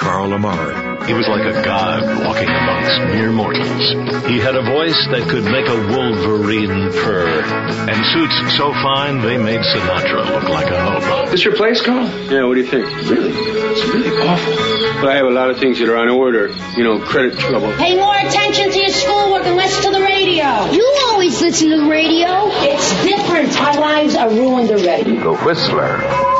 Carl Amari. He was like a god walking amongst mere mortals. He had a voice that could make a wolverine purr, and suits so fine they made Sinatra look like a hobo. This your place, Carl? Yeah, what do you think? Really? It's really awful. But I have a lot of things that are on order. You know, credit trouble. Pay more attention to your schoolwork and less to the radio. You always listen to the radio. It's different. Our lives are ruined already. The Whistler.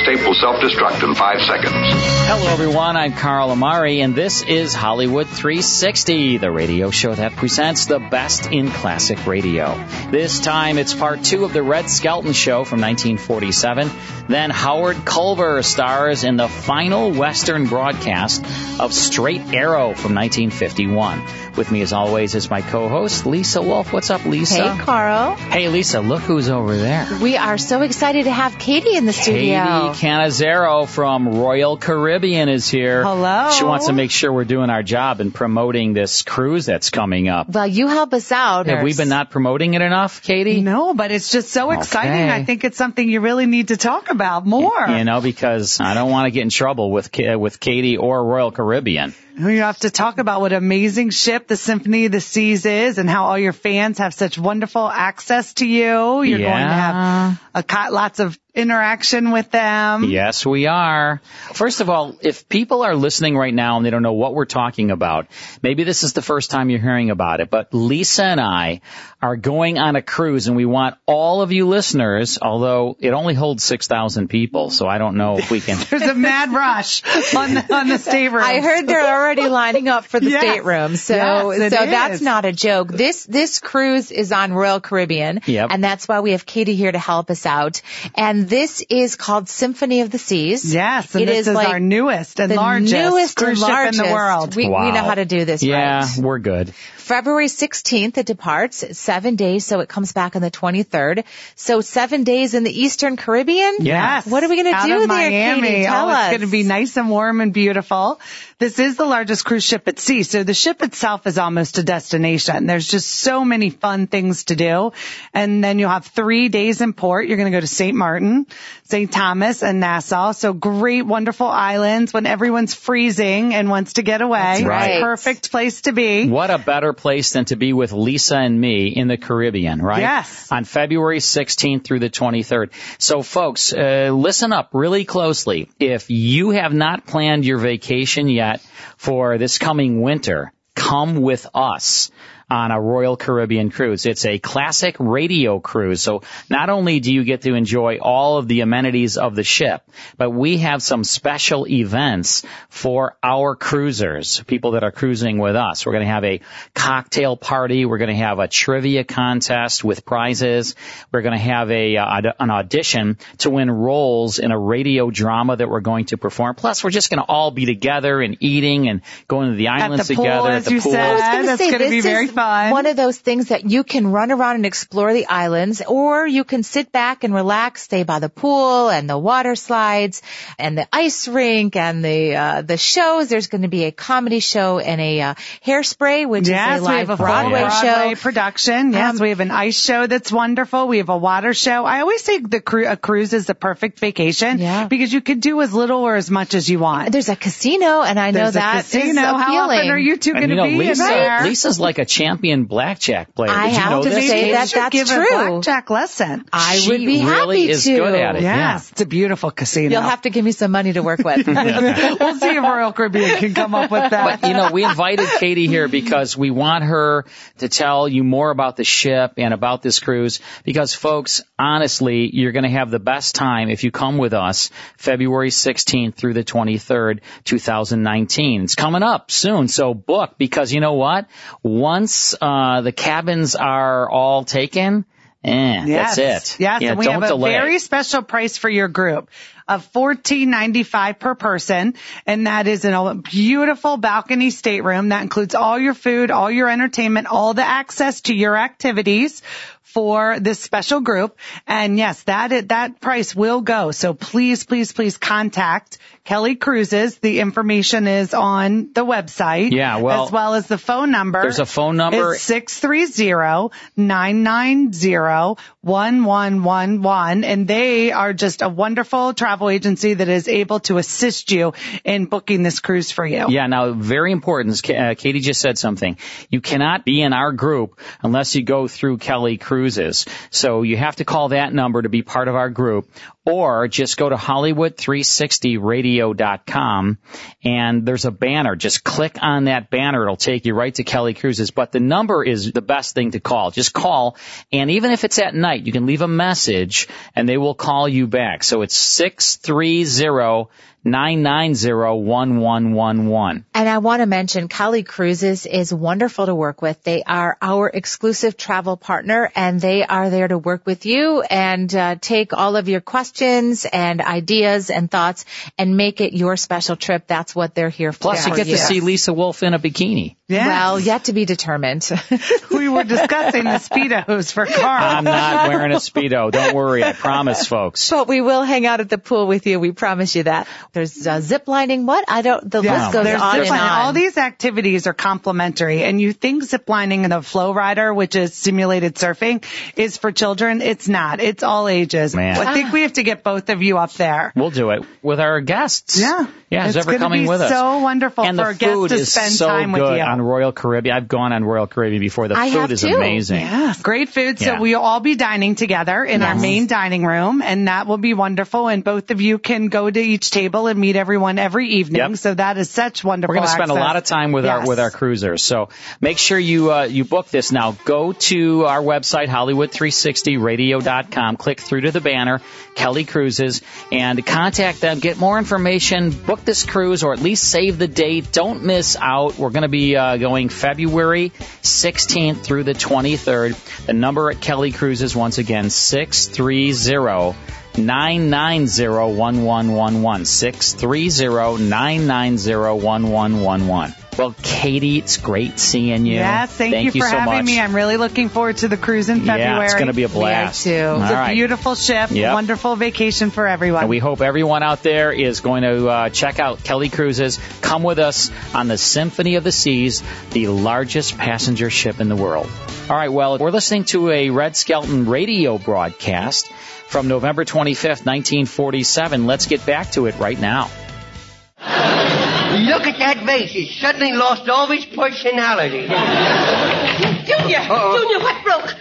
This tape will self-destruct in five seconds. Hello, everyone. I'm Carl Amari, and this is Hollywood 360, the radio show that presents the best in classic radio. This time, it's part two of the Red Skelton Show from 1947. Then Howard Culver stars in the final Western broadcast of Straight Arrow from 1951. With me, as always, is my co-host Lisa Wolf. What's up, Lisa? Hey, Carl. Hey, Lisa. Look who's over there. We are so excited to have Katie in the studio. Canizero from Royal Caribbean is here. Hello. She wants to make sure we're doing our job in promoting this cruise that's coming up. Well, you help us out. Have we been not promoting it enough, Katie? No, but it's just so exciting. Okay. I think it's something you really need to talk about more. You know, because I don't want to get in trouble with with Katie or Royal Caribbean. You have to talk about what amazing ship the Symphony of the Seas is and how all your fans have such wonderful access to you. You're going to have a, co- lots of interaction with them. Yes, we are. First of all, if people are listening right now and they don't know what we're talking about, maybe this is the first time you're hearing about it, but Lisa and I are going on a cruise and we want all of you listeners, although it only holds 6,000 people, so I don't know if we can. There's a mad rush on the, on the stateroom. I heard they're already lining up for the Yes. stateroom. So, Yes, so is. that's not a joke. This, this cruise is on Royal Caribbean. Yep. And that's why we have Katie here to help us out. And this is called Symphony of the Seas. Yes, and It this is is like our newest and the largest newest cruise and ship largest. in the world. We, we know how to do this Yeah, right. we're good. February 16th it departs, seven days, so it comes back on the 23rd. So seven days in the Eastern Caribbean? Yes. What are we going to do of there, Miami. Katie? Tell oh, us. it's going to be nice and warm and beautiful. This is the largest cruise ship at sea. So the ship itself is almost a destination. There's just so many fun things to do. And then you'll have three days in port. You're going to go to St. Martin, St. Thomas and Nassau. So great, wonderful islands when everyone's freezing and wants to get away. That's right. Perfect place to be. What a better place than to be with Lisa and me in the Caribbean, right? Yes. On February 16th through the 23rd. So folks, uh, listen up really closely. If you have not planned your vacation yet for this coming winter, come with us on a Royal Caribbean cruise. It's a classic radio cruise. So not only do you get to enjoy all of the amenities of the ship, but we have some special events for our cruisers, people that are cruising with us. We're going to have a cocktail party. We're going to have a trivia contest with prizes. We're going to have a uh, an audition to win roles in a radio drama that we're going to perform. Plus, we're just going to all be together and eating and going to the At islands the together as at the pool. said. I was gonna That's say, gonna be this very is fun. One of those things that you can run around and explore the islands, or you can sit back and relax, stay by the pool and the water slides and the ice rink and the uh, the shows. There's going to be a comedy show and a uh, hairspray, which Yes, is a we live have a Broadway, Broadway show. production. Yes, Um, we have an ice show that's wonderful. We have a water show. I always say the cru- a cruise is the perfect vacation Yeah. because you could do as little or as much as you want. There's a casino, and I know There's a that is casino. How appealing. often are you two going to be Lisa, in there? Lisa's like a champion blackjack player. I Did you have know to this? say that you should that's give true. a blackjack lesson. I She would be really happy is to. good at it. Yes, it's a beautiful casino. You'll have to give me some money to work with. we'll see if Royal Caribbean can come up with that. But you know, we invited Katie here because we want her to tell you more about the ship and about this cruise. Because folks, honestly, you're going to have the best time if you come with us February 16th through the 23rd, 2019. It's coming up soon, so book because you know what? Once uh, the cabins are all taken, eh, Yes. that's it. Yes, yeah, and we have delay. a very special price for your group of fourteen ninety five per person, and that is in a beautiful balcony stateroom that includes all your food, all your entertainment, all the access to your activities for this special group. And yes, that, that price will go. So please, please, please contact Kelly Cruises. The information is on the website. Yeah, well- as well as the phone number. There's a phone number. It's 630-990-1111. And they are just a wonderful travel agency that is able to assist you in booking this cruise for you. Yeah, now very important. Uh, Katie just said something. You cannot be in our group unless you go through Kelly Cruises. So you have to call that number to be part of our group or just go to Hollywood360radio.com and there's a banner. Just click on that banner. It'll take you right to Kelly Cruises. But the number is the best thing to call. Just call. And even if it's at night, you can leave a message and they will call you back. So it's 630 990-1111. And I want to mention Kelly Cruises is wonderful to work with. They are our exclusive travel partner and they are there to work with you and uh, take all of your questions and ideas and thoughts and make it your special trip. That's what they're here for. Plus you get to see Lisa Wolf in a bikini. Yes. Well, yet to be determined. we were discussing the Speedos for Carl. I'm not wearing a Speedo. Don't worry. I promise, folks. but we will hang out at the pool with you. We promise you that. There's uh, zip lining. What? I don't, the Yeah, list goes there's on zip and on. All these activities are complimentary and you think zip lining and the FlowRider, which is simulated surfing, is for children. It's not. It's all ages. Man. I think we have to get both of you up there. We'll do it with our guests. Yeah. Yeah, who's It's ever gonna coming be with us. so wonderful and for the our guests to spend so time with good you. On Royal Caribbean. I've gone on Royal Caribbean before. The I food have is too. amazing. Yes, great food. So Yeah. we'll all be dining together in our main dining room and that will be wonderful. And both of you can go to each table and meet everyone every evening. Yep. So that is such wonderful We're going to spend a lot of time with our with our cruisers. So make sure you uh, you book this now. Go to our website hollywood360radio.com. Click through to the banner Kelly Cruises and contact them. Get more information. Book this cruise or at least save the date. Don't miss out. We're going to be uh, Uh, going February 16th through the 23rd. The number at Kelly Cruises once again 630 990-1111. 630-990-1111. Well, Katie, it's great seeing you. Yes, thank, you for so having much. me. I'm really looking forward to the cruise in February. Yeah, it's going to be a blast. too. All It's a beautiful ship, Yep. wonderful vacation for everyone. And we hope everyone out there is going to uh, check out Kelly Cruises. Come with us on the Symphony of the Seas, the largest passenger ship in the world. All right, well, we're listening to a Red Skelton radio broadcast from November 25th, 1947. Let's get back to it right now. Look at that vase. It suddenly lost all of its personality. Junior! Uh-oh. Junior, what broke?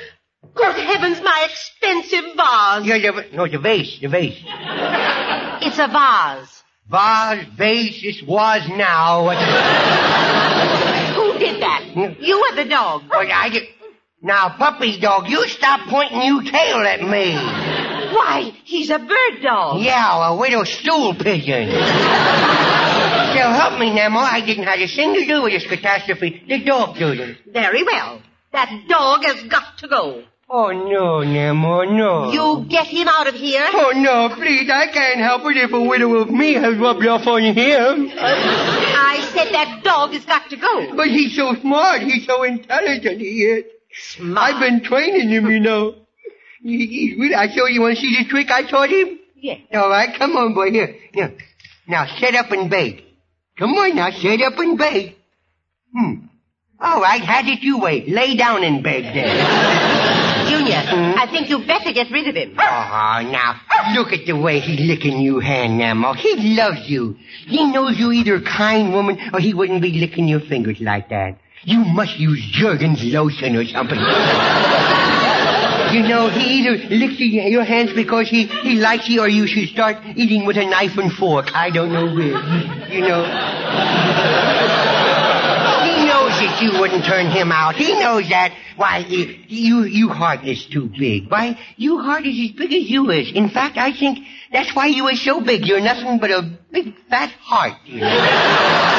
Good heavens, my expensive vase! Yeah, the, no, the vase, the vase. It's a vase. Vase, vase, this was now. Who did that? You or the dog? But I did- Now, puppy dog, you stop pointing you tail at me. Why, he's a bird dog. Yeah, a widow stool pigeon. Still help me, Nemo. I didn't have a thing to do with this catastrophe. The dog did it. Very well. That dog has got to go. Oh, no, Nemo, no. You get him out of here. Oh, no, please, I can't help it if a widow of me has rubbed off on him. I said that dog has got to go. But he's so smart. He's so intelligent. He is. Smart. I've been training him, you know. He, he's really, I show you want to see the trick I taught him? Yes. All right, come on, boy. Here, here. Now, sit up and bait. Come on now, sit up and bait. Hmm. All right, have it you way. Lay down in bed then. Junior, I think you'd better get rid of him. Oh, now, look at the way he's licking you hand, Nemo. He loves you. He knows you're either a kind woman or he wouldn't be licking your fingers like that. You must use Jergens lotion or something. You know, he either licks your hands because he, he likes you or you should start eating with a knife and fork. I don't know which. You know. He knows that you wouldn't turn him out. He knows that. Why, you, you heart is too big. Why, you heart is as big as you is. In fact, I think that's why you is so big. You're nothing but a big fat heart. You know.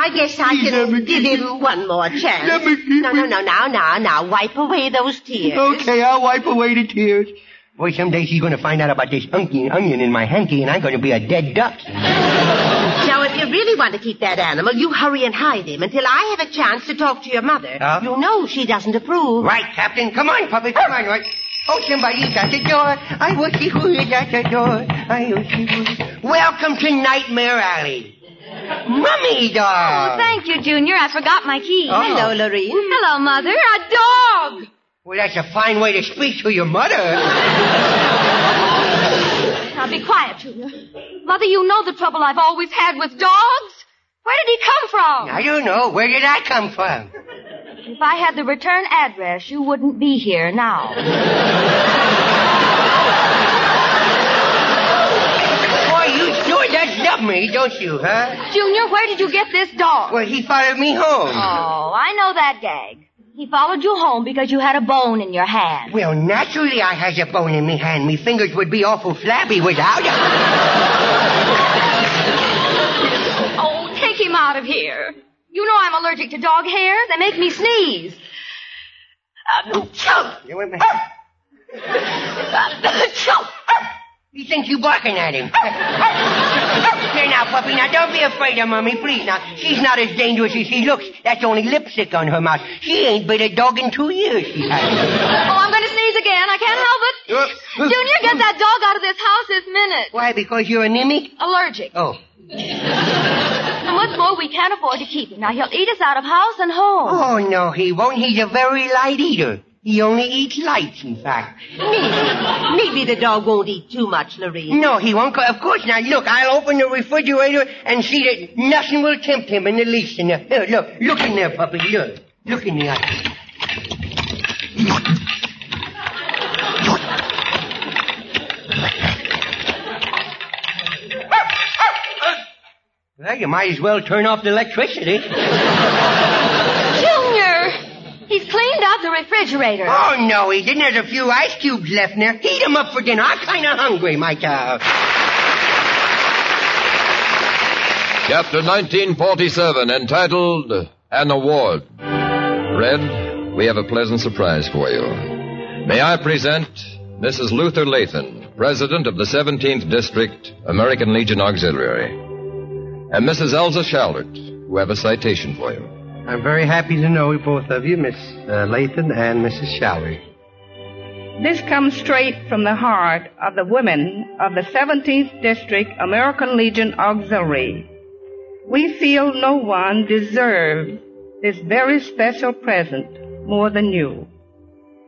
I guess I can give him one more chance. Let me No, no, no, now, now, now, wipe away those tears. Okay, I'll wipe away the tears. Boy, someday she's gonna find out about this onion, onion in my hanky and I'm gonna be a dead duck. Now, if you really want to keep that animal, you hurry and hide him until I have a chance to talk to your mother. Huh? You know she doesn't approve. Right, Captain. Come on, puppy. Come on. Right. Oh, somebody's at the door. I wish he was at the door. I wish he was. Welcome to Nightmare Alley. Mummy dog. Oh, dog. thank you, Junior. I forgot my key. Oh. Hello, Lurene. Hello, Mother. A dog. Well, that's a fine way to speak to your mother. Now be quiet, Junior. Mother, you know the trouble I've always had with dogs. Where did he come from? I don't know. Where did I come from? If I had the return address, you wouldn't be here now. Boy, you sure does love me, don't you, huh? Junior, where did you get this dog? Well, he followed me home. Oh, I know that gag. He followed you home because you had a bone in your hand. Well, naturally I has a bone in me hand. Me fingers would be awful flabby without it. Oh, take him out of here. You know I'm allergic to dog hair. They make me sneeze. Uh, choke! You went back. choke! Uh, He thinks you barking at him. Here now, puppy. Now, don't be afraid of Mummy, please. Now, she's not as dangerous as she looks. That's only lipstick on her mouth. She ain't bit a dog in two years, she hasn't. Oh, I'm going to sneeze again. I can't help it. Uh, uh, Junior, get uh. that dog out of this house this minute. Why, because you're anemic? Allergic. Oh. And what's more, we can't afford to keep him. Now, he'll eat us out of house and home. Oh, no, he won't. He's a very light eater. He only eats lights, in fact. Maybe. Maybe the dog won't eat too much, Lurene. No, he won't. Of course not. Look, I'll open the refrigerator and see that nothing will tempt him in the least. In there. Uh, here, look, look in there, puppy. Look, look in the eye. Well, you might as well turn off the electricity. Junior! He's cleaned out the refrigerator. Oh, no, he didn't. There's a few ice cubes left in there. Heat 'em up for dinner. I'm kind of hungry, my child. Chapter 1947, entitled An Award. Red, we have a pleasant surprise for you. May I present Mrs. Luther Lathan, President of the 17th District, American Legion Auxiliary, and Mrs. Elza Schallert, who have a citation for you. I'm very happy to know both of you, Miss uh, Lathan and Mrs. Shalley. This comes straight from the heart of the women of the 17th District American Legion Auxiliary. We feel no one deserves this very special present more than you.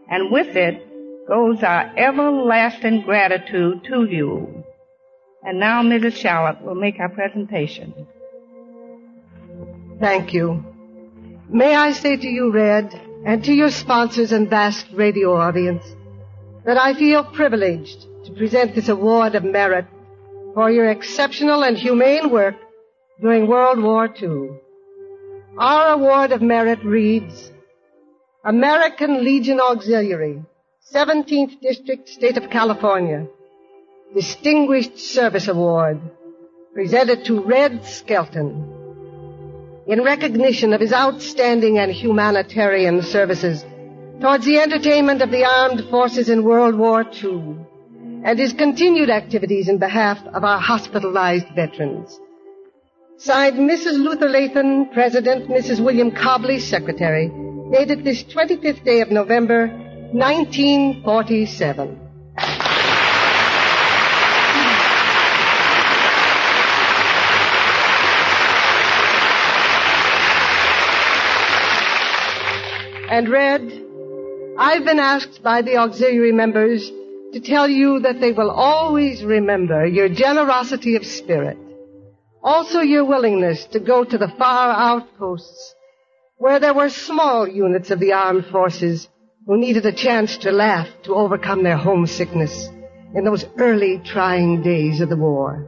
And with it goes our everlasting gratitude to you. And now Mrs. Shallot will make our presentation. Thank you. May I say to you, Red, and to your sponsors and vast radio audience, that I feel privileged to present this award of merit for your exceptional and humane work during World War II. Our award of merit reads, American Legion Auxiliary, 17th District, State of California, Distinguished Service Award, presented to Red Skelton in recognition of his outstanding and humanitarian services towards the entertainment of the armed forces in World War II and his continued activities in behalf of our hospitalized veterans. Signed Mrs. Luther Lathan, President, Mrs. William Cobley, Secretary, dated this 25th day of November, 1947. And Red, I've been asked by the auxiliary members to tell you that they will always remember your generosity of spirit. Also your willingness to go to the far outposts where there were small units of the armed forces who needed a chance to laugh to overcome their homesickness in those early trying days of the war.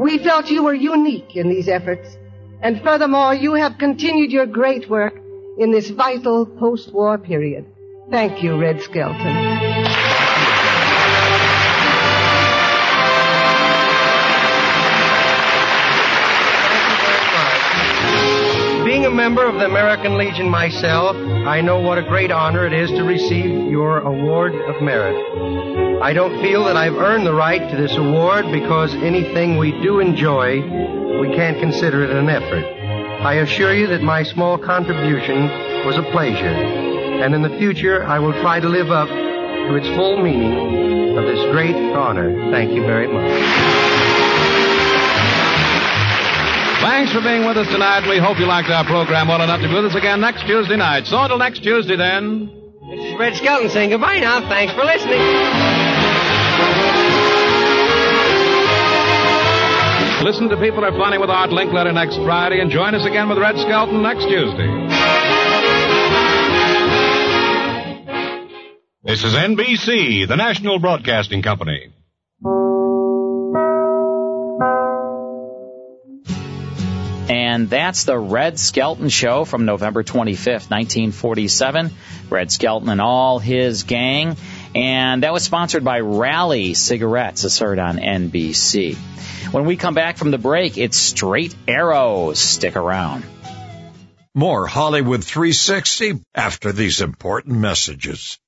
We felt you were unique in these efforts, and furthermore, you have continued your great work in this vital post-war period. Thank you, Red Skelton. Being a member of the American Legion myself, I know what a great honor it is to receive your award of merit. I don't feel that I've earned the right to this award because anything we do enjoy we can't consider it an effort. I assure you that my small contribution was a pleasure, and in the future I will try to live up to its full meaning of this great honor. Thank you very much. Thanks for being with us tonight. We hope you liked our program well enough to be with us again next Tuesday night. So until next Tuesday then. This is Red Skelton saying goodbye now. Thanks for listening. Listen to People Are Funny with Art Linkletter next Friday and join us again with Red Skelton next Tuesday. This is NBC, the national broadcasting company. And that's the Red Skelton Show from November 25th, 1947. Red Skelton and all his gang. And that was sponsored by Raleigh Cigarettes, as heard on NBC. When we come back from the break, it's Straight Arrows. Stick around. More Hollywood 360 after these important messages.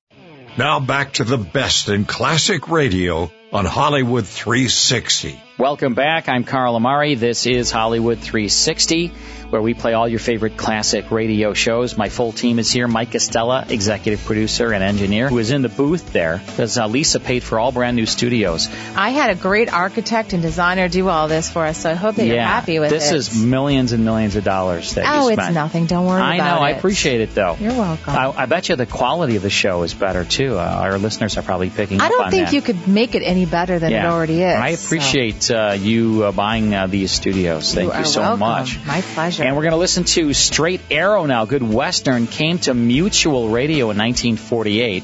Now back to the best in classic radio on Hollywood 360. Welcome back. I'm Carl Amari. This is Hollywood 360, where we play all your favorite classic radio shows. My full team is here. Mike Costello, executive producer and engineer, who is in the booth there because uh, Lisa paid for all brand new studios. I had a great architect and designer do all this for us, so I hope that you're happy with it. this is millions and millions of dollars that oh, you it's spent. nothing. Don't worry I about know. it. I appreciate it though. You're welcome. I, I bet you the quality of the show is better too. Uh, our listeners are probably picking I up don't think you could make it any better than it already is. I appreciate so. Appreciate uh, you uh, buying uh, these studios. Thank You you, so welcome. much. My pleasure. And we're going to listen to Straight Arrow now. Good Western came to Mutual Radio in 1948.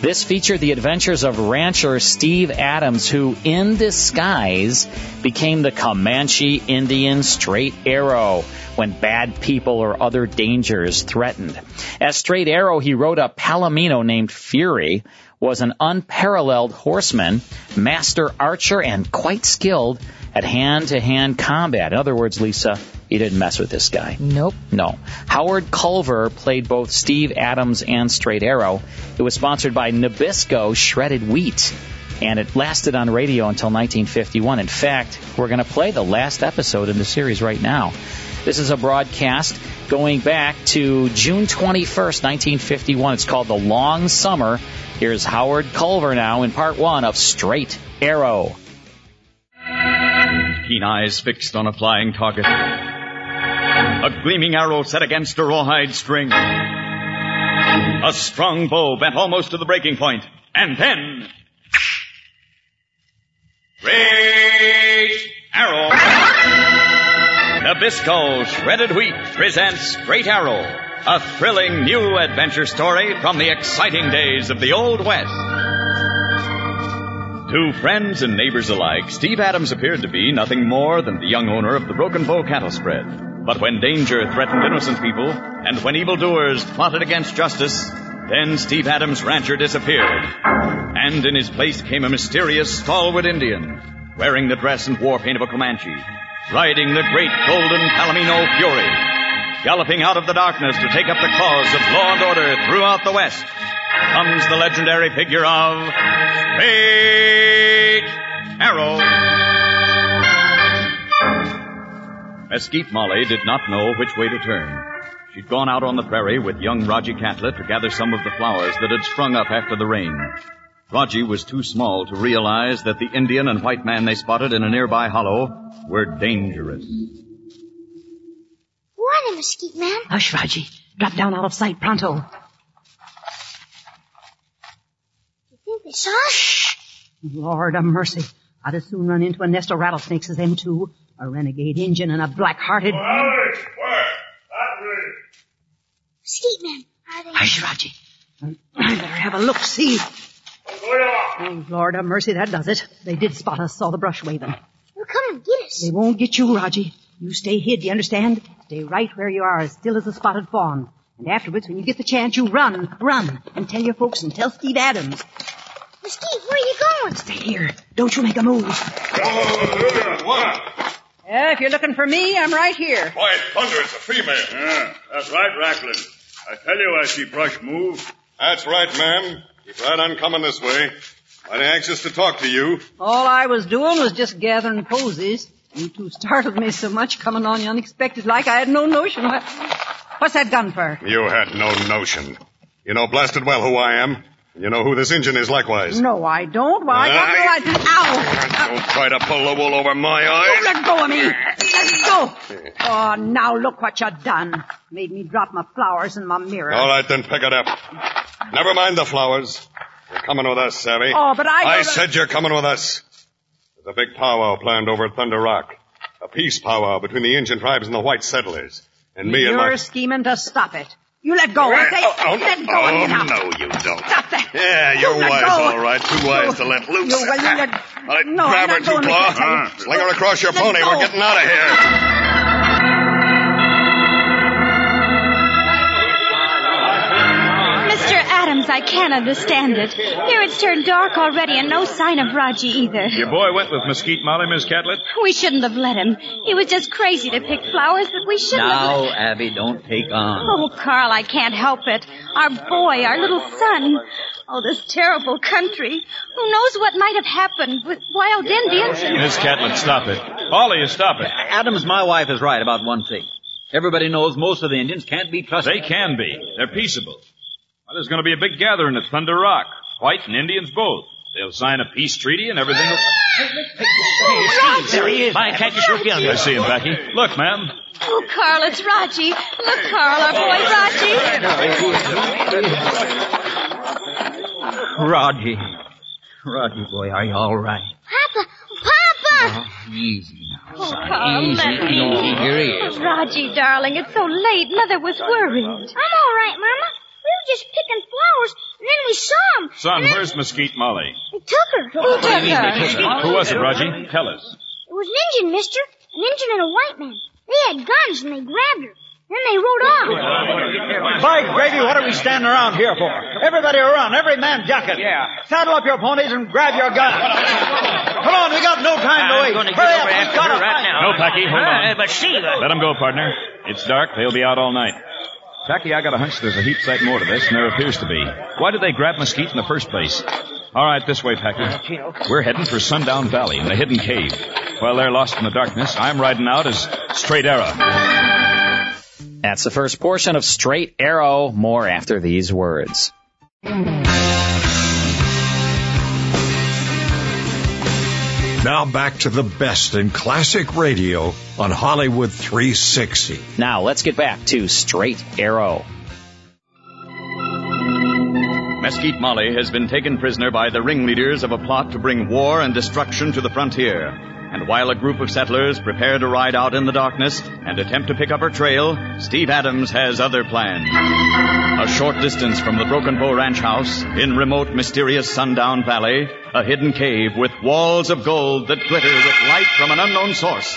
This featured the adventures of rancher Steve Adams, who, in disguise, became the Comanche Indian Straight Arrow when bad people or other dangers threatened. As Straight Arrow, he rode a Palomino named Fury, was an unparalleled horseman, master archer, and quite skilled at hand-to-hand combat. In other words, Lisa, you didn't mess with this guy. Nope. No. Howard Culver played both Steve Adams and Straight Arrow. It was sponsored by Nabisco Shredded Wheat. And it lasted on radio until 1951. In fact, we're going to play the last episode in the series right now. This is a broadcast going back to June 21st, 1951. It's called The Long Summer. Here's Howard Culver now in part one of Straight Arrow. Keen eyes fixed on a flying target. A gleaming arrow set against a rawhide string. A strong bow bent almost to the breaking point. And then. Straight Arrow! Nabisco Shredded Wheat presents Straight Arrow, a thrilling new adventure story from the exciting days of the Old West. To friends and neighbors alike, Steve Adams appeared to be nothing more than the young owner of the Broken Bow cattle spread. But when danger threatened innocent people, and when evildoers plotted against justice, then Steve Adams' rancher disappeared. And in his place came a mysterious, stalwart Indian, wearing the dress and war paint of a Comanche, riding the great golden Palomino Fury, galloping out of the darkness to take up the cause of law and order throughout the West, comes the legendary figure of Straight Arrow. Mesquite Molly did not know which way to turn. She'd gone out on the prairie with young Raji Catlett to gather some of the flowers that had sprung up after the rain. Raji was too small to realize that the Indian and white man they spotted in a nearby hollow were dangerous. What a mesquite man. Hush, Raji. Drop down out of sight pronto. You think they saw us? Lord of mercy. I'd as soon run into a nest of rattlesnakes as them two. A renegade Injun and a black-hearted... Mesquite men. Are they? Hush, Raji. I better have a look, see. Oh, Lord have mercy, that does it. They did spot us, saw the brush waving. They'll come and get us. They won't get you, Raji. You stay hid, you understand? Stay right where you are, as still as a spotted fawn. And afterwards, when you get the chance, you run, run, and tell your folks and tell Steve Adams. Mesquite, where are you going? Stay here. Don't you make a move. Yeah, if you're looking for me, I'm right here. Quiet thunder, it's a female. Yeah, that's right, Racklin. I tell you I see brush move. That's right, ma'am. Keep right on coming this way. Mighty anxious to talk to you. All I was doing was just gathering posies. You two startled me so much coming on you unexpected like I had no notion. What, what's that gun for? You had no notion. You know blasted well who I am. You know who this engine is likewise. No, I don't. Why, I got no idea. Ow! Don't try to pull the wool over my eyes. Oh, let go of me. Let go. Oh, now look what you done. Made me drop my flowers in my mirror. All right, then pick it up. Never mind the flowers. You're coming with us, Savvy. Oh, but I... I don't- said you're coming with us. A big powwow planned over at Thunder Rock. A peace powwow between the Indian tribes and the white settlers. And me and You're my... scheming to stop it. You let go, I say. Oh, oh, let go oh, of me now. no, you don't. Stop that. Yeah, you're wise, go. all right. Too wise to let loose. You, well, you let... All right, No, grab her, Two-Claw. Uh, Sling her across your Let pony. go. We're getting out of here. Mr. Adams, I can't understand it. Here it's turned dark already and no sign of Raji either. Your boy went with Mesquite Molly, Miss Catlett? We shouldn't have let him. He was just crazy to pick flowers, but we shouldn't have. Now, Abby, don't take on. Oh, Carl, I can't help it. Our boy, our little son. Oh, this terrible country. Who knows what might have happened with wild Indians and... Miss Catlett, stop it. All of you, stop it. Adams, my wife is right about one thing. Everybody knows most of the Indians can't be trusted. They can be. They're peaceable. Well, there's going to be a big gathering at Thunder Rock. White and Indians both. They'll sign a peace treaty and everything will... There he is. My cat just look down I see him, Becky. Look, ma'am. Oh, Carl, it's Raji. Look, Carl, our boy Raji. Raji. Raji, boy, are you all right? Papa! Papa! Oh, easy now, Oh, son. Carl, easy, let me. easy. Here he is. Raji, darling, it's so late. Mother was worried. I'm all right, Mama. We were just picking flowers, and then we saw him. Son, where's Mesquite Molly? They took her. Who took her? Who was it, Raji? Tell us. It was an Indian, mister. An Indian and a white man. They had guns, and they grabbed her. Then they rode off. By gravy, what are we standing around here for? Everybody around, every man jacket. Yeah. Saddle up your ponies and grab your guns. Come on, we got no time to wait. Hurry up, we've got to find No, Packy, hold on. but see, Let them go, partner. It's dark. They'll be out all night. Packy, I got a hunch there's a heap sight more to this than there appears to be. Why did they grab Mesquite in the first place? All right, this way, Packer. We're heading for Sundown Valley in the hidden cave. While they're lost in the darkness, I'm riding out as Straight Arrow. That's the first portion of Straight Arrow. More after these words. Now back to the best in classic radio on Hollywood 360. Now let's get back to Straight Arrow. Mesquite Molly has been taken prisoner by the ringleaders of a plot to bring war and destruction to the frontier. And while a group of settlers prepare to ride out in the darkness and attempt to pick up her trail, Steve Adams has other plans. A short distance from the Broken Bow Ranch House, in remote, mysterious Sundown Valley, a hidden cave with walls of gold that glitter with light from an unknown source.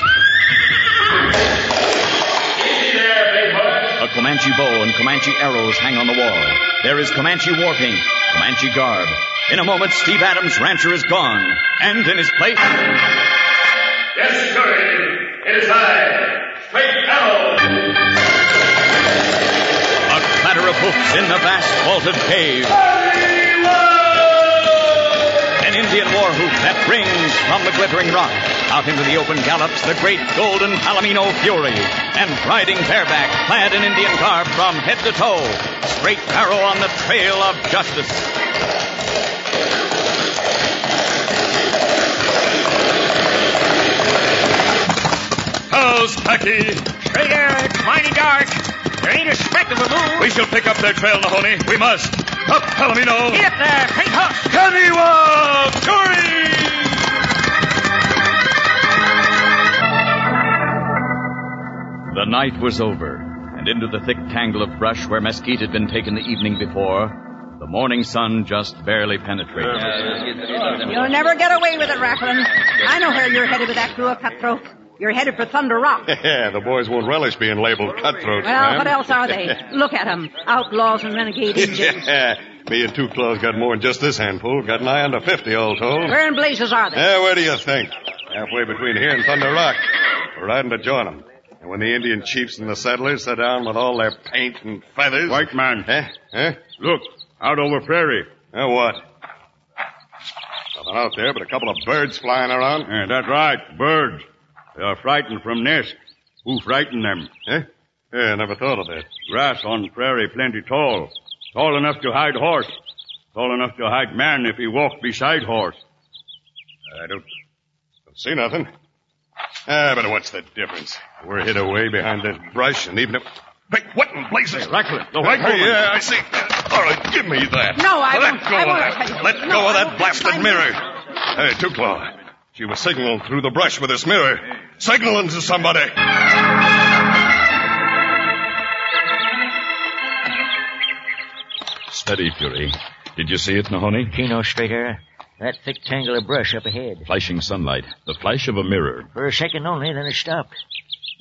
A Comanche bow and Comanche arrows hang on the wall. There is Comanche war paint, Comanche garb. In a moment, Steve Adams' rancher is gone. And in his place... Yes, Curry. It is I, Straight Arrow. A clatter of hoofs in the vast vaulted cave. An Indian war whoop that rings from the glittering rock. Out into the open gallops the great golden Palomino Fury. And riding bareback, clad in Indian garb from head to toe. Straight arrow on the trail of justice. How's Packy? Straight Arrow, it's mighty dark. There ain't a speck of a moon. We shall pick up their trail, Mahoney. We must. Up, Palomino. Get up there, paint up. Kaniwa! Uh, Curry! The night was over, and into the thick tangle of brush where Mesquite had been taken the evening before, the morning sun just barely penetrated. You'll never get away with it, Racklin. I know where you're headed with that crew of cutthroats. You're headed for Thunder Rock. Yeah, the boys won't relish being labeled cutthroats, Well, ma'am. what else are they? Look at 'em, Outlaws and renegade Indians. yeah, me and Two Claws got more than just this handful. Got nigh under 50, all told. Where in blazes are they? Yeah, where do you think? Halfway between here and Thunder Rock. We're riding to join 'em. And when the Indian chiefs and the settlers sit down with all their paint and feathers... White man. Huh? Huh? Look, out over prairie. Uh, what? Nothing out there but a couple of birds flying around. Yeah, that's right. Birds. They are frightened from nest. Who frightened them? Eh? Yeah, never thought of that. Grass on prairie plenty tall. Tall enough to hide horse. Tall enough to hide man if he walked beside horse. I don't, don't see nothing. Ah, but what's the difference? We're hid away behind that brush, and even if... Hey, what in blazes? Hey, Racklin, the white Hey, woman. Yeah, I see. All right, give me that. No, I Let won't. go I of won't. that. Let No, go of that blasted mirror. Hey, Two-Claw. She was signaling through the brush with this mirror. Signaling to somebody. Steady, Fury. Did you see it, Mahoney? Keno straight arrow. That thick tangle of brush up ahead. Flashing sunlight. The flash of a mirror. For a second only, then it stopped.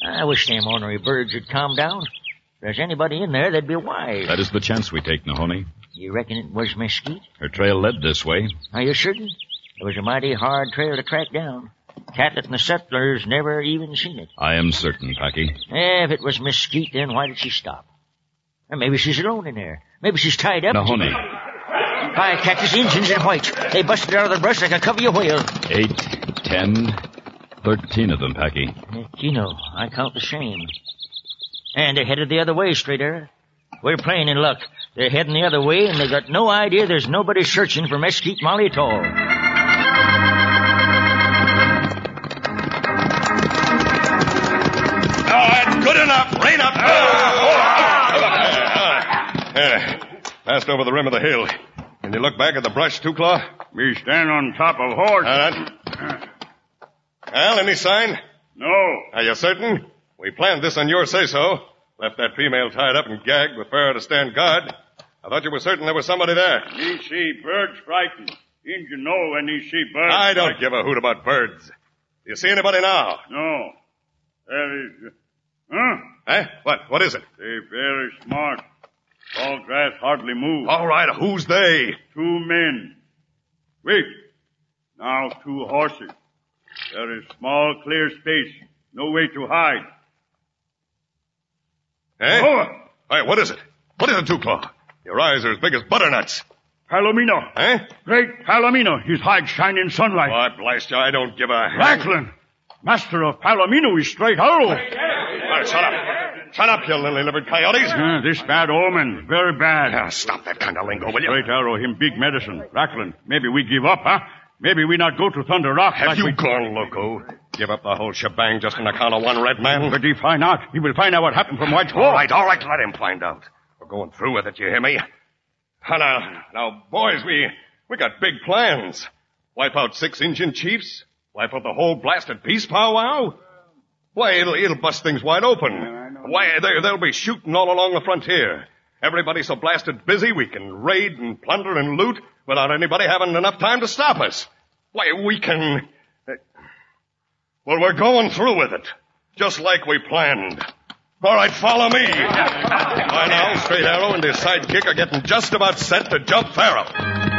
I wish them ornery birds would calm down. If there's anybody in there, they'd be wise. That is the chance we take, Mahoney. You reckon it was mesquite? Her trail led this way. Are you certain? It was a mighty hard trail to track down. Catlett and the settlers never even seen it. I am certain, Packy. Eh, if it was mesquite, then why did she stop? Maybe she's alone in there. Maybe she's tied up. Mahoney. cactus Injuns in white. They busted out of the brush like a covey of whale. Eight, ten, thirteen of them, Packy. Eh, Keno, I count the same. And they're headed the other way, straight arrow. We're playing in luck. They're heading the other way, and they got no idea there's nobody searching for mesquite molly at all. Good enough. Rein up. Ah, ah, ah. Yeah, passed over the rim of the hill. Can you look back at the brush, Two-Claw? Me stand on top of horse. All right. Al, any sign? No. Are you certain? We planned this on your say-so. Left that female tied up and gagged with Farrah to stand guard. I thought you were certain there was somebody there. Me see birds frightened. Injun know when he see birds. I don't frightened. give a hoot about birds. Do you see anybody now? No. There is. Huh? Eh? What? What is it? They very smart. Tall grass hardly move. All right, who's they? Two men. Wait. Now two horses. There is small clear space. No way to hide. Eh? Oh. Hey, what is it? What is it, Two-Claw? Your eyes are as big as butternuts. Palomino. Eh? Great Palomino. His hide shine in sunlight. Why, blast you, I don't give a... Racklin. Master of Palomino is straight arrow. All right, shut up. Shut up, you lily-livered coyotes. Uh, this bad omen. Very bad. Now, stop that kind of lingo, will you? Straight arrow, him big medicine. Racklin, maybe we give up, huh? Maybe we not go to Thunder Rock. Have like you we... gone loco? Give up the whole shebang just on account of one red man? But he find out. He will find out what happened from White Swamp. All right, all right, let him find out. We're going through with it, you hear me? Now, now, now, boys, we, we got big plans. Wipe out six Indian chiefs? Wipe out the whole blasted peace powwow? Why, it'll, it'll bust things wide open. Why, they, they'll be shooting all along the frontier. Everybody's so blasted busy we can raid and plunder and loot without anybody having enough time to stop us. Why, we can... uh, Well, we're going through with it. Just like we planned. All right, follow me. By now, Straight Arrow and his sidekick are getting just about set to jump Pharaoh.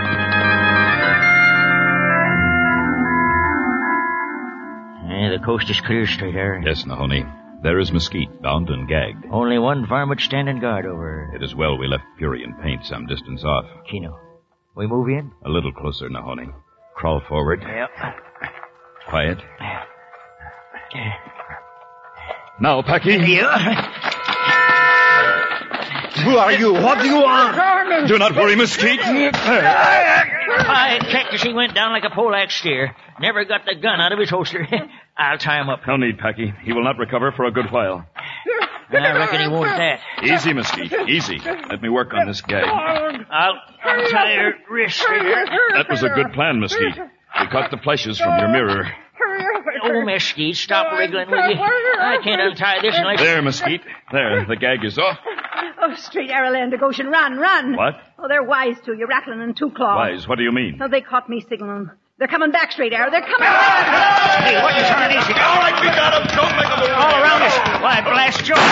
Eh, the coast is clear, straight arrow. Yes, Mahoney. There is Mesquite, bound and gagged. Only one varmint standing guard over her. It is well we left Fury and Paint some distance off. Keno, we move in? A little closer, Mahoney. Crawl forward. Yep. Quiet. Now, Packy. Yeah. Who are you? What do you want? Do not worry, Mesquite. I Cactus, he went down like a poleaxe steer. Never got the gun out of his holster. I'll tie him up. No need, Packy. He will not recover for a good while. I reckon he won't that. Easy, Mesquite. Easy. Let me work on this gag. I'll tie your wrist, That was a good plan, Mesquite. We caught the flashes from your mirror. Oh, Mesquite, stop oh, wriggling, will you? I can't untie this unless... There, Mesquite. There, the gag is off. Oh, straight arrow land of Goshen. Run, run. What? Oh, they're wise to you, Racklin and Two claws. Wise, what do you mean? Oh, they caught me signaling. They're coming back, straight arrow. They're coming back. Hey, what you trying to do? All right, we got him. Don't make a move. All around us. Why, blast your... All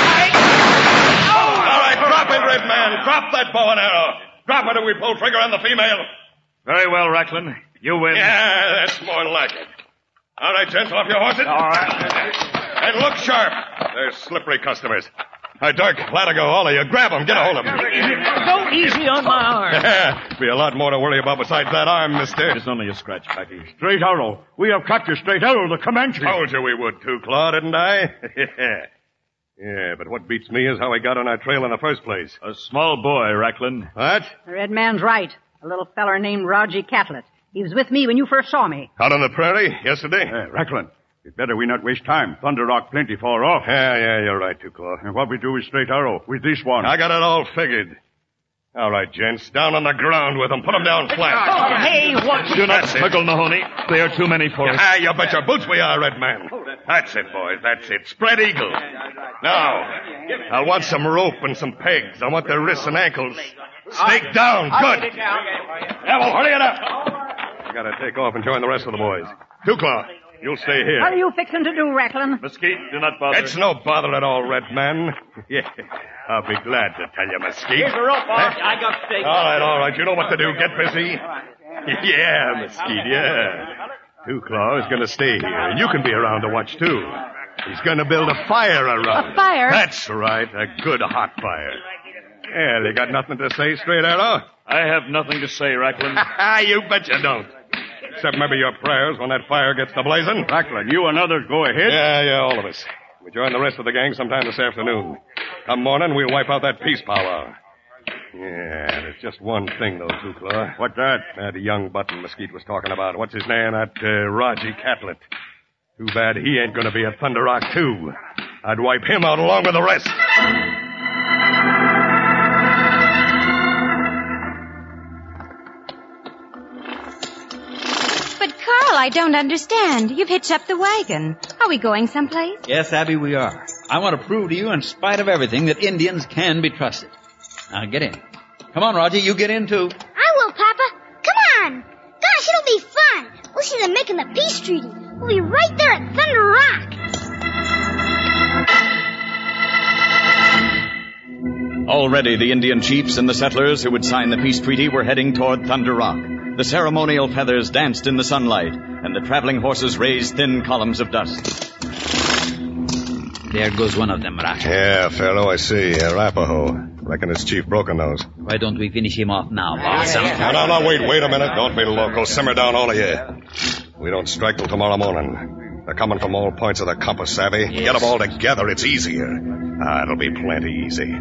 right, drop it, Red Man. Drop that bow and arrow. Drop it or we pull trigger on the female. Very well, Racklin. You win. Yeah, that's more like it. All right, gents, off your horses. All right. And look sharp. They're slippery customers. Hi, Dirk, Latigo, all of you, grab him. Get a hold of him. Go easy on my arm. Be a lot more to worry about besides that arm, mister. It's only a scratch, Packy. Straight arrow. We have caught you, Straight Arrow, the Comanche. Told you we would too, Claw, didn't I? yeah, but what beats me is how he got on our trail in the first place. A small boy, Racklin. What? The red man's right. A little feller named Raji Catlett. He was with me when you first saw me. Out on the prairie yesterday? Uh, Racklin, it's better we not waste time. Thunder Rock plenty far off. Yeah, yeah, you're right, too, And what we do with Straight Arrow, with this one? I got it all figured. All right, gents, down on the ground with them. Put them down flat. Oh, hey, what? Do not That's smuggle, Mahoney. They are too many for us. Ah, you bet your boots we are, Red Man. That's it, boys. That's it. Spread eagle. Now, I'll want some rope and some pegs. I want their wrists and ankles. Stake down. Good. Yeah, well, hurry it up. I gotta take off and join the rest of the boys. Two Claw, you'll stay here. What are you fixing to do, Racklin? Mesquite, do not bother. It's no bother at all, Red Man. yeah, I'll be glad to tell you, Mesquite. Here's the rope, boss. Huh? I got stake. All right, all right. You know what to do. Get busy. yeah, Mesquite, yeah. Two Claw is going to stay here, and you can be around to watch, too. He's going to build a fire around. A fire? That's right, a good hot fire. Yeah, you got nothing to say, Straight Arrow? I have nothing to say, Racklin. Ah, you bet you don't. Except maybe your prayers when that fire gets to blazing. Racklin, you and others go ahead. Yeah, yeah, all of us. We join the rest of the gang sometime this afternoon. Come morning, we'll wipe out that peace powwow. Yeah, there's just one thing, though, Two Claw. What that? That young button Mesquite was talking about. What's his name? That uh, Roger Catlett. Too bad he ain't gonna be at Thunder Rock, too. I'd wipe him out along with the rest. I don't understand. You've hitched up the wagon. Are we going someplace? Yes, Abby, we are. I want to prove to you, in spite of everything, that Indians can be trusted. Now get in. Come on, Roger, you get in too. I will, Papa. Come on. Gosh, it'll be fun. We'll see them making the peace treaty. We'll be right there at Thunder Rock. Already the Indian chiefs and the settlers who would sign the peace treaty were heading toward Thunder Rock. The ceremonial feathers danced in the sunlight, and the traveling horses raised thin columns of dust. There goes one of them, Roger. Yeah, Pharaoh, I see. Arapaho. Reckon it's Chief Broken Nose. Why don't we finish him off now, boss? No, no, no, wait, wait a minute. Don't be loco. Simmer down, all of you. We don't strike till tomorrow morning. They're coming from all points of the compass, savvy. Get them all together, it's easier. Ah, it'll be plenty easy.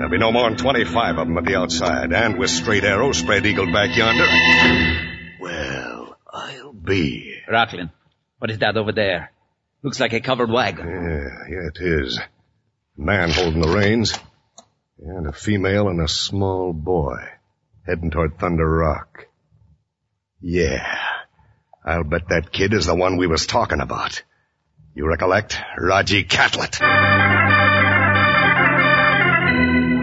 There'll be no more than 25 of them at the outside, and with straight arrows spread eagle back yonder. Well, I'll be. Racklin, what is that over there? Looks like a covered wagon. Yeah, yeah, it is. Man holding the reins. And a female and a small boy. Heading toward Thunder Rock. Yeah. I'll bet that kid is the one we was talking about. You recollect? Roger Catlett.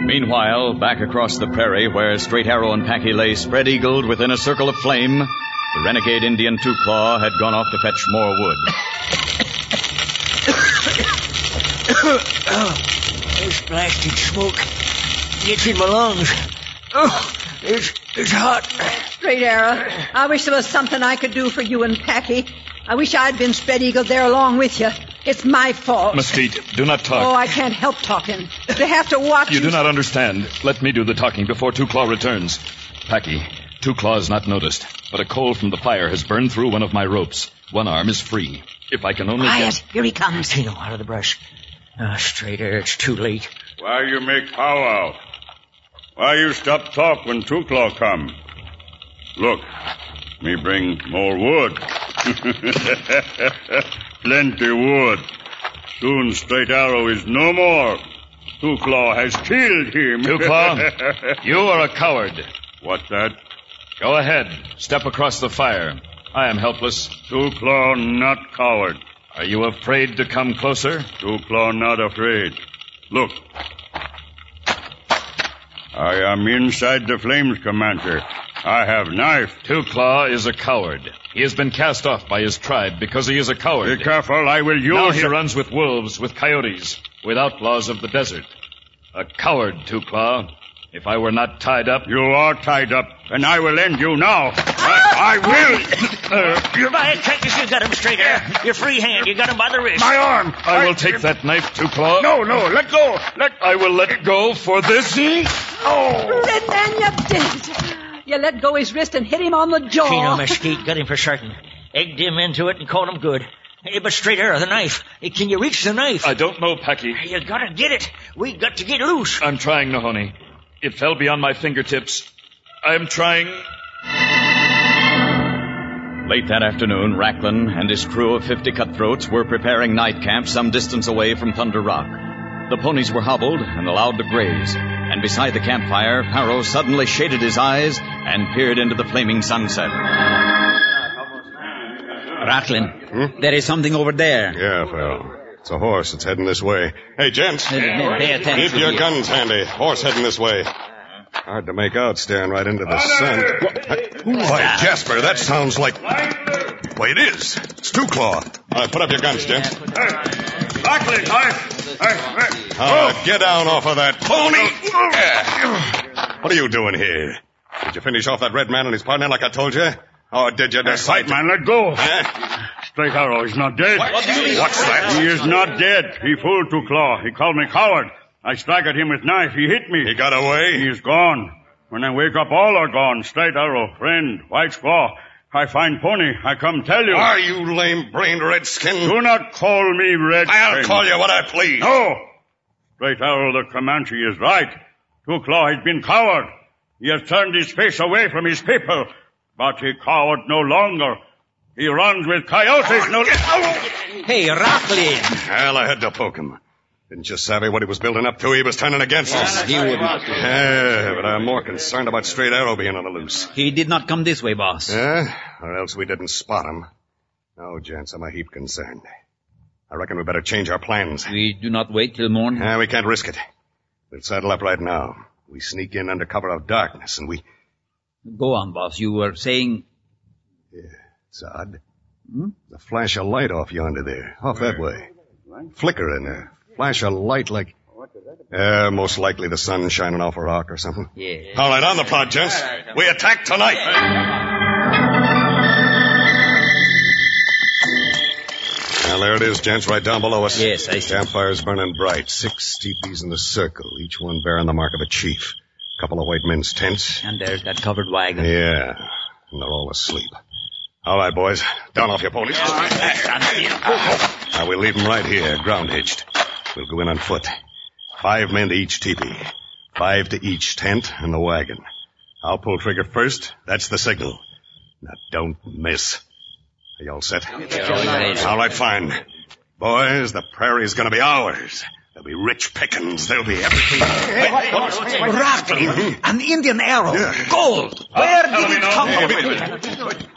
Meanwhile, back across the prairie where Straight Arrow and Packy lay spread eagled within a circle of flame, the renegade Indian Two Claw had gone off to fetch more wood. oh, this blasted smoke gets in my lungs. Oh, it's, it's hot. Straight arrow. I wish there was something I could do for you and Packy. I wish I'd been spread eagle there along with you. It's my fault. Mesquite, do not talk. Oh, I can't help talking. They have to watch You You do not understand. Let me do the talking before Two Claw returns. Packy, Two Claw has not noticed, but a coal from the fire has burned through one of my ropes. One arm is free. If I can only Quiet. get... Here he comes. Tino, out of the brush. Ah, straight air, it's too late. Why you make powwow? Why you stop talk when Two Claw come? Look, me bring more wood. Plenty wood. Soon Straight Arrow is no more. Two Claw has killed him. Two Claw, you are a coward. What's that? Go ahead. Step across the fire. I am helpless. Two Claw not coward. Are you afraid to come closer? Two Claw not afraid. Look. I am inside the flames, Commander. I have knife. Two Claw is a coward. He has been cast off by his tribe because he is a coward. Be careful, I will use... Now he runs with wolves, with coyotes, with outlaws of the desert. A coward, Two Claw. If I were not tied up... You are tied up, and I will end you now. I will. You're by it, Cactus. You got him straight there. Your free hand. You got him by the wrist. My arm. I will take that knife, Two Claw. No, no, let go. Let. I will let go for this. Oh. Red man, you did. You let go his wrist and hit him on the jaw. Chino Mesquite got him for certain. Egged him into it and called him good. Hey, but straight arrow, the knife. Hey, can you reach the knife? I don't know, Packy. You gotta get it. We got to get loose. I'm trying, Nahoni. It fell beyond my fingertips. I'm trying. Late that afternoon, Racklin and his crew of 50 cutthroats were preparing night camp some distance away from Thunder Rock. The ponies were hobbled and allowed to graze, and beside the campfire, Pharaoh suddenly shaded his eyes and peered into the flaming sunset. Racklin, there is something over there. Yeah, Pharaoh. It's a horse. It's heading this way. Hey, gents. pay attention. Keep your here. guns handy. Horse heading this way. Hard to make out staring right into the sun. Why, Jasper, that sounds like... Why, it is. It's Two Claw. All right, put up your guns, gents. Racklin, I. I. Uh, get down off of that pony. What are you doing here? Did you finish off that red man and his partner like I told you? Or did you decide White man, let go. Huh? Straight arrow, he's not dead. What do you mean? What's that? He is not dead. He fooled Two Claw. He called me coward. I struck at him with knife. He hit me. He got away? He's gone. When I wake up, all are gone. Straight arrow, friend, white squaw. I find pony. I come tell you. Are you lame-brained redskin? Do not call me red. I'll call you what I please. No. Straight arrow, the Comanche is right. Two Claw has been coward. He has turned his face away from his people. But he coward no longer. He runs with coyotes no... Hey, Racklin. Hell, I had to poke him. Didn't you savvy what he was building up to? He was turning against us. He wouldn't. Yeah, but I'm more concerned about Straight Arrow being on the loose. He did not come this way, boss. Yeah? Or else we didn't spot him. No, gents, I'm a heap concerned. I reckon we better change our plans. We do not wait till morning. Yeah, we can't risk it. We'll saddle up right now. We sneak in under cover of darkness, and we... Go on, boss. You were saying... Yeah, It's odd. Hmm? The flash of light off yonder there. Off that way. Flicker in there. Flash of light like... Uh, most likely the sun shining off a rock or something. Yeah. All right, on the prod, gents. We attack tonight. Well, there it is, gents, right down below us. Yes, I see. Campfire's burning bright. Six teepees in the circle, each one bearing the mark of a chief. A couple of white men's tents. And there's that covered wagon. Yeah, and they're all asleep. All right, boys, down off your ponies. Now we'll leave them right here, ground hitched. We'll go in on foot. Five men to each teepee. Five to each tent and the wagon. I'll pull trigger first. That's the signal. Now don't miss. Are you all set? All right, fine. Boys, the prairie's gonna be ours. There'll be rich pickings. There'll be everything. Racklin, mm-hmm. an Indian arrow. Gold. Uh, Where did it come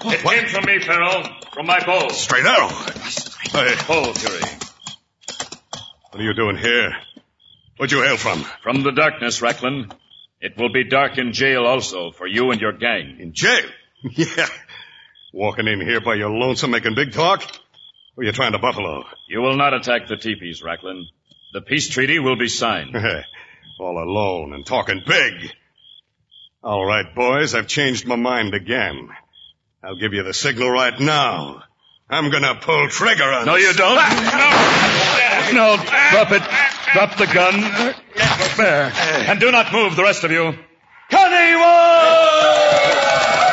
from? It came from me, Pharaoh. From my bow. Straight arrow. Hey, Bow, Fury. what are you doing here? Where'd you hail from? From the darkness, Racklin. It will be dark in jail also for you and your gang. In jail? Yeah. Walking in here by your lonesome making big talk? Or you trying to buffalo? You will not attack the teepees, Racklin. The peace treaty will be signed. All alone and talking big. All right, boys, I've changed my mind again. I'll give you the signal right now. I'm gonna pull trigger on No, you don't. Ah, no, drop it. Drop the gun. Ah, there. And do not move, the rest of you.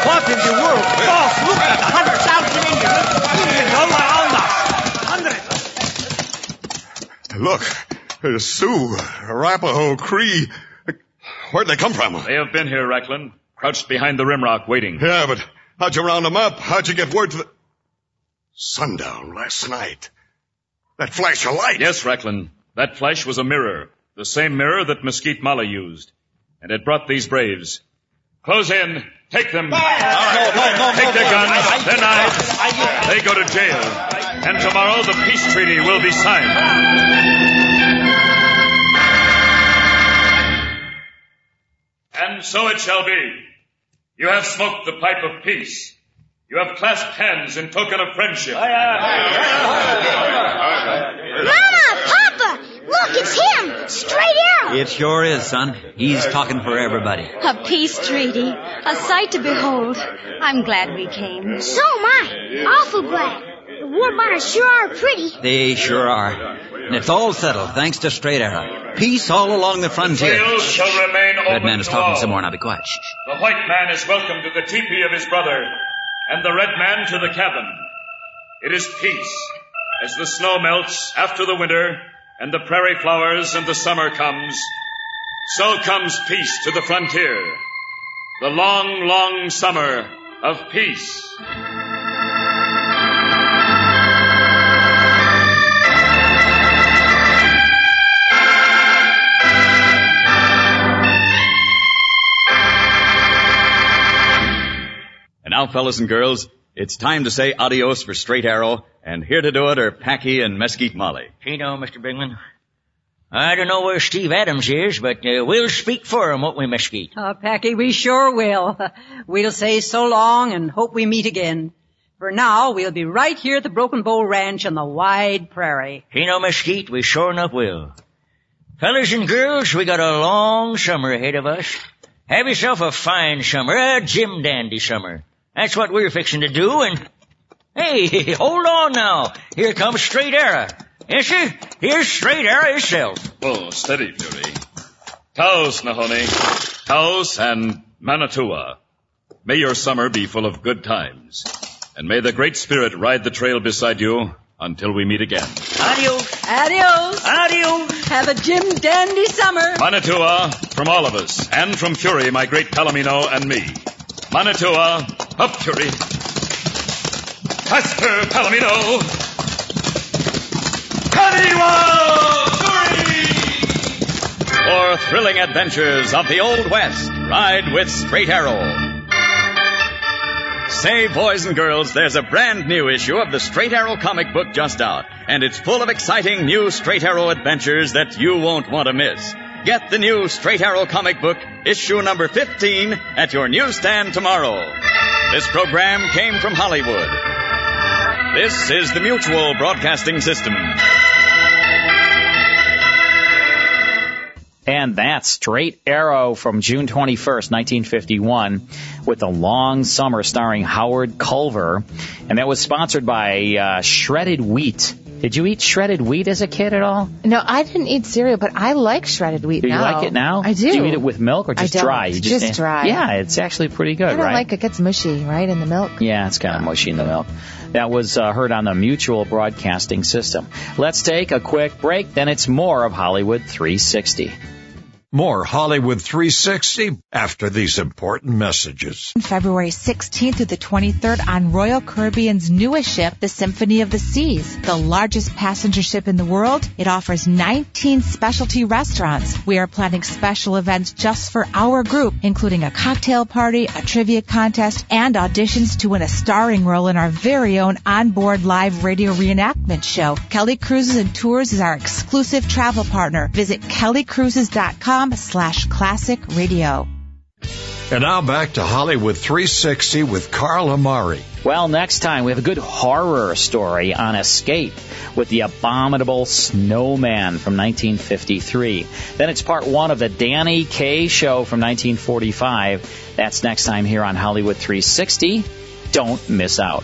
What in the world? Boss, look at the hundred thousand Indians. Indians all around us. Hundreds. Look, there's Sioux, Arapaho, Cree. Where'd they come from? They have been here, Racklin. Crouched behind the rimrock, waiting. Yeah, but how'd you round them up? How'd you get word to the... Sundown last night. That flash of light. Yes, Racklin. That flash was a mirror. The same mirror that Mesquite Molly used. And it brought these braves. Close in. Take them. Take their guns, their knives. They go to jail. And tomorrow the peace treaty will be signed. And so it shall be. You have smoked the pipe of peace. You have clasped hands in token of friendship. Mama, Papa, look, it's him! Straight Arrow! It sure is, son. He's talking for everybody. A peace treaty. A sight to behold. I'm glad we came. So am I. Awful glad. The war bonnets sure are pretty. They sure are. And it's all settled, thanks to Straight Arrow. Peace all along the frontier. Trails shall remain open Red man is talking all. some more. Now be quiet. Shh, shh. The white man is welcome to the teepee of his brother, and the red man to the cabin. It is peace. As the snow melts after the winter, and the prairie flowers and the summer comes, so comes peace to the frontier. The long, long summer of peace. And now, fellas and girls, it's time to say adios for Straight Arrow, and here to do it are Packy and Mesquite Molly. You know, Mr. Bigman, I don't know where Steve Adams is, but uh, we'll speak for him, won't we, Mesquite? Oh, Packy, we sure will. We'll say so long and hope we meet again. For now, we'll be right here at the Broken Bow Ranch on the wide prairie. You know, Mesquite, we sure enough will. Fellas and girls, we got a long summer ahead of us. Have yourself a fine summer, a Jim Dandy summer. That's what we're fixing to do, and... Hey, hold on now. Here comes Straight Arrow. Yes, sir. Here's Straight Arrow himself. Oh, steady, Fury. Taos, Nahone. Taos and Manitoua. May your summer be full of good times. And may the Great Spirit ride the trail beside you until we meet again. Adios. Adios. Adios. Have a Jim Dandy summer. Manitoua, from all of us, and from Fury, my great Palomino, and me. Manitoua, up Fury. Faster, Palomino. For thrilling adventures of the Old West, ride with Straight Arrow. Say, boys and girls, there's a brand new issue of the Straight Arrow comic book just out, and it's full of exciting new Straight Arrow adventures that you won't want to miss. Get the new Straight Arrow comic book, issue number 15, at your newsstand tomorrow. This program came from Hollywood. This is the Mutual Broadcasting System. And that's Straight Arrow from June 21st, 1951, with a long summer starring Howard Culver. And that was sponsored by uh, Shredded Wheat. Did you eat shredded wheat as a kid at all? No, I didn't eat cereal, but I like shredded wheat Do you now. like it now? I do. Do you eat it with milk or just I just don't. dry? You Just dry. Yeah, it's actually pretty good, I don't right? like it. gets mushy, right, in the milk. Yeah, it's kind of mushy in the milk. That was uh, heard on the Mutual Broadcasting System. Let's take a quick break, then it's more of Hollywood 360. More Hollywood 360 after these important messages. February 16th through the 23rd on Royal Caribbean's newest ship, the Symphony of the Seas, the largest passenger ship in the world. It offers 19 specialty restaurants. We are planning special events just for our group, including a cocktail party, a trivia contest, and auditions to win a starring role in our very own onboard live radio reenactment show. Kelly Cruises and Tours is our exclusive travel partner. Visit kellycruises.com slash classic radio. And now back to Hollywood 360 with Carl Amari. Well, next time we have a good horror story on Escape with the abominable snowman from 1953. Then it's part one of the Danny Kaye show from 1945. That's next time here on Hollywood 360. Don't miss out.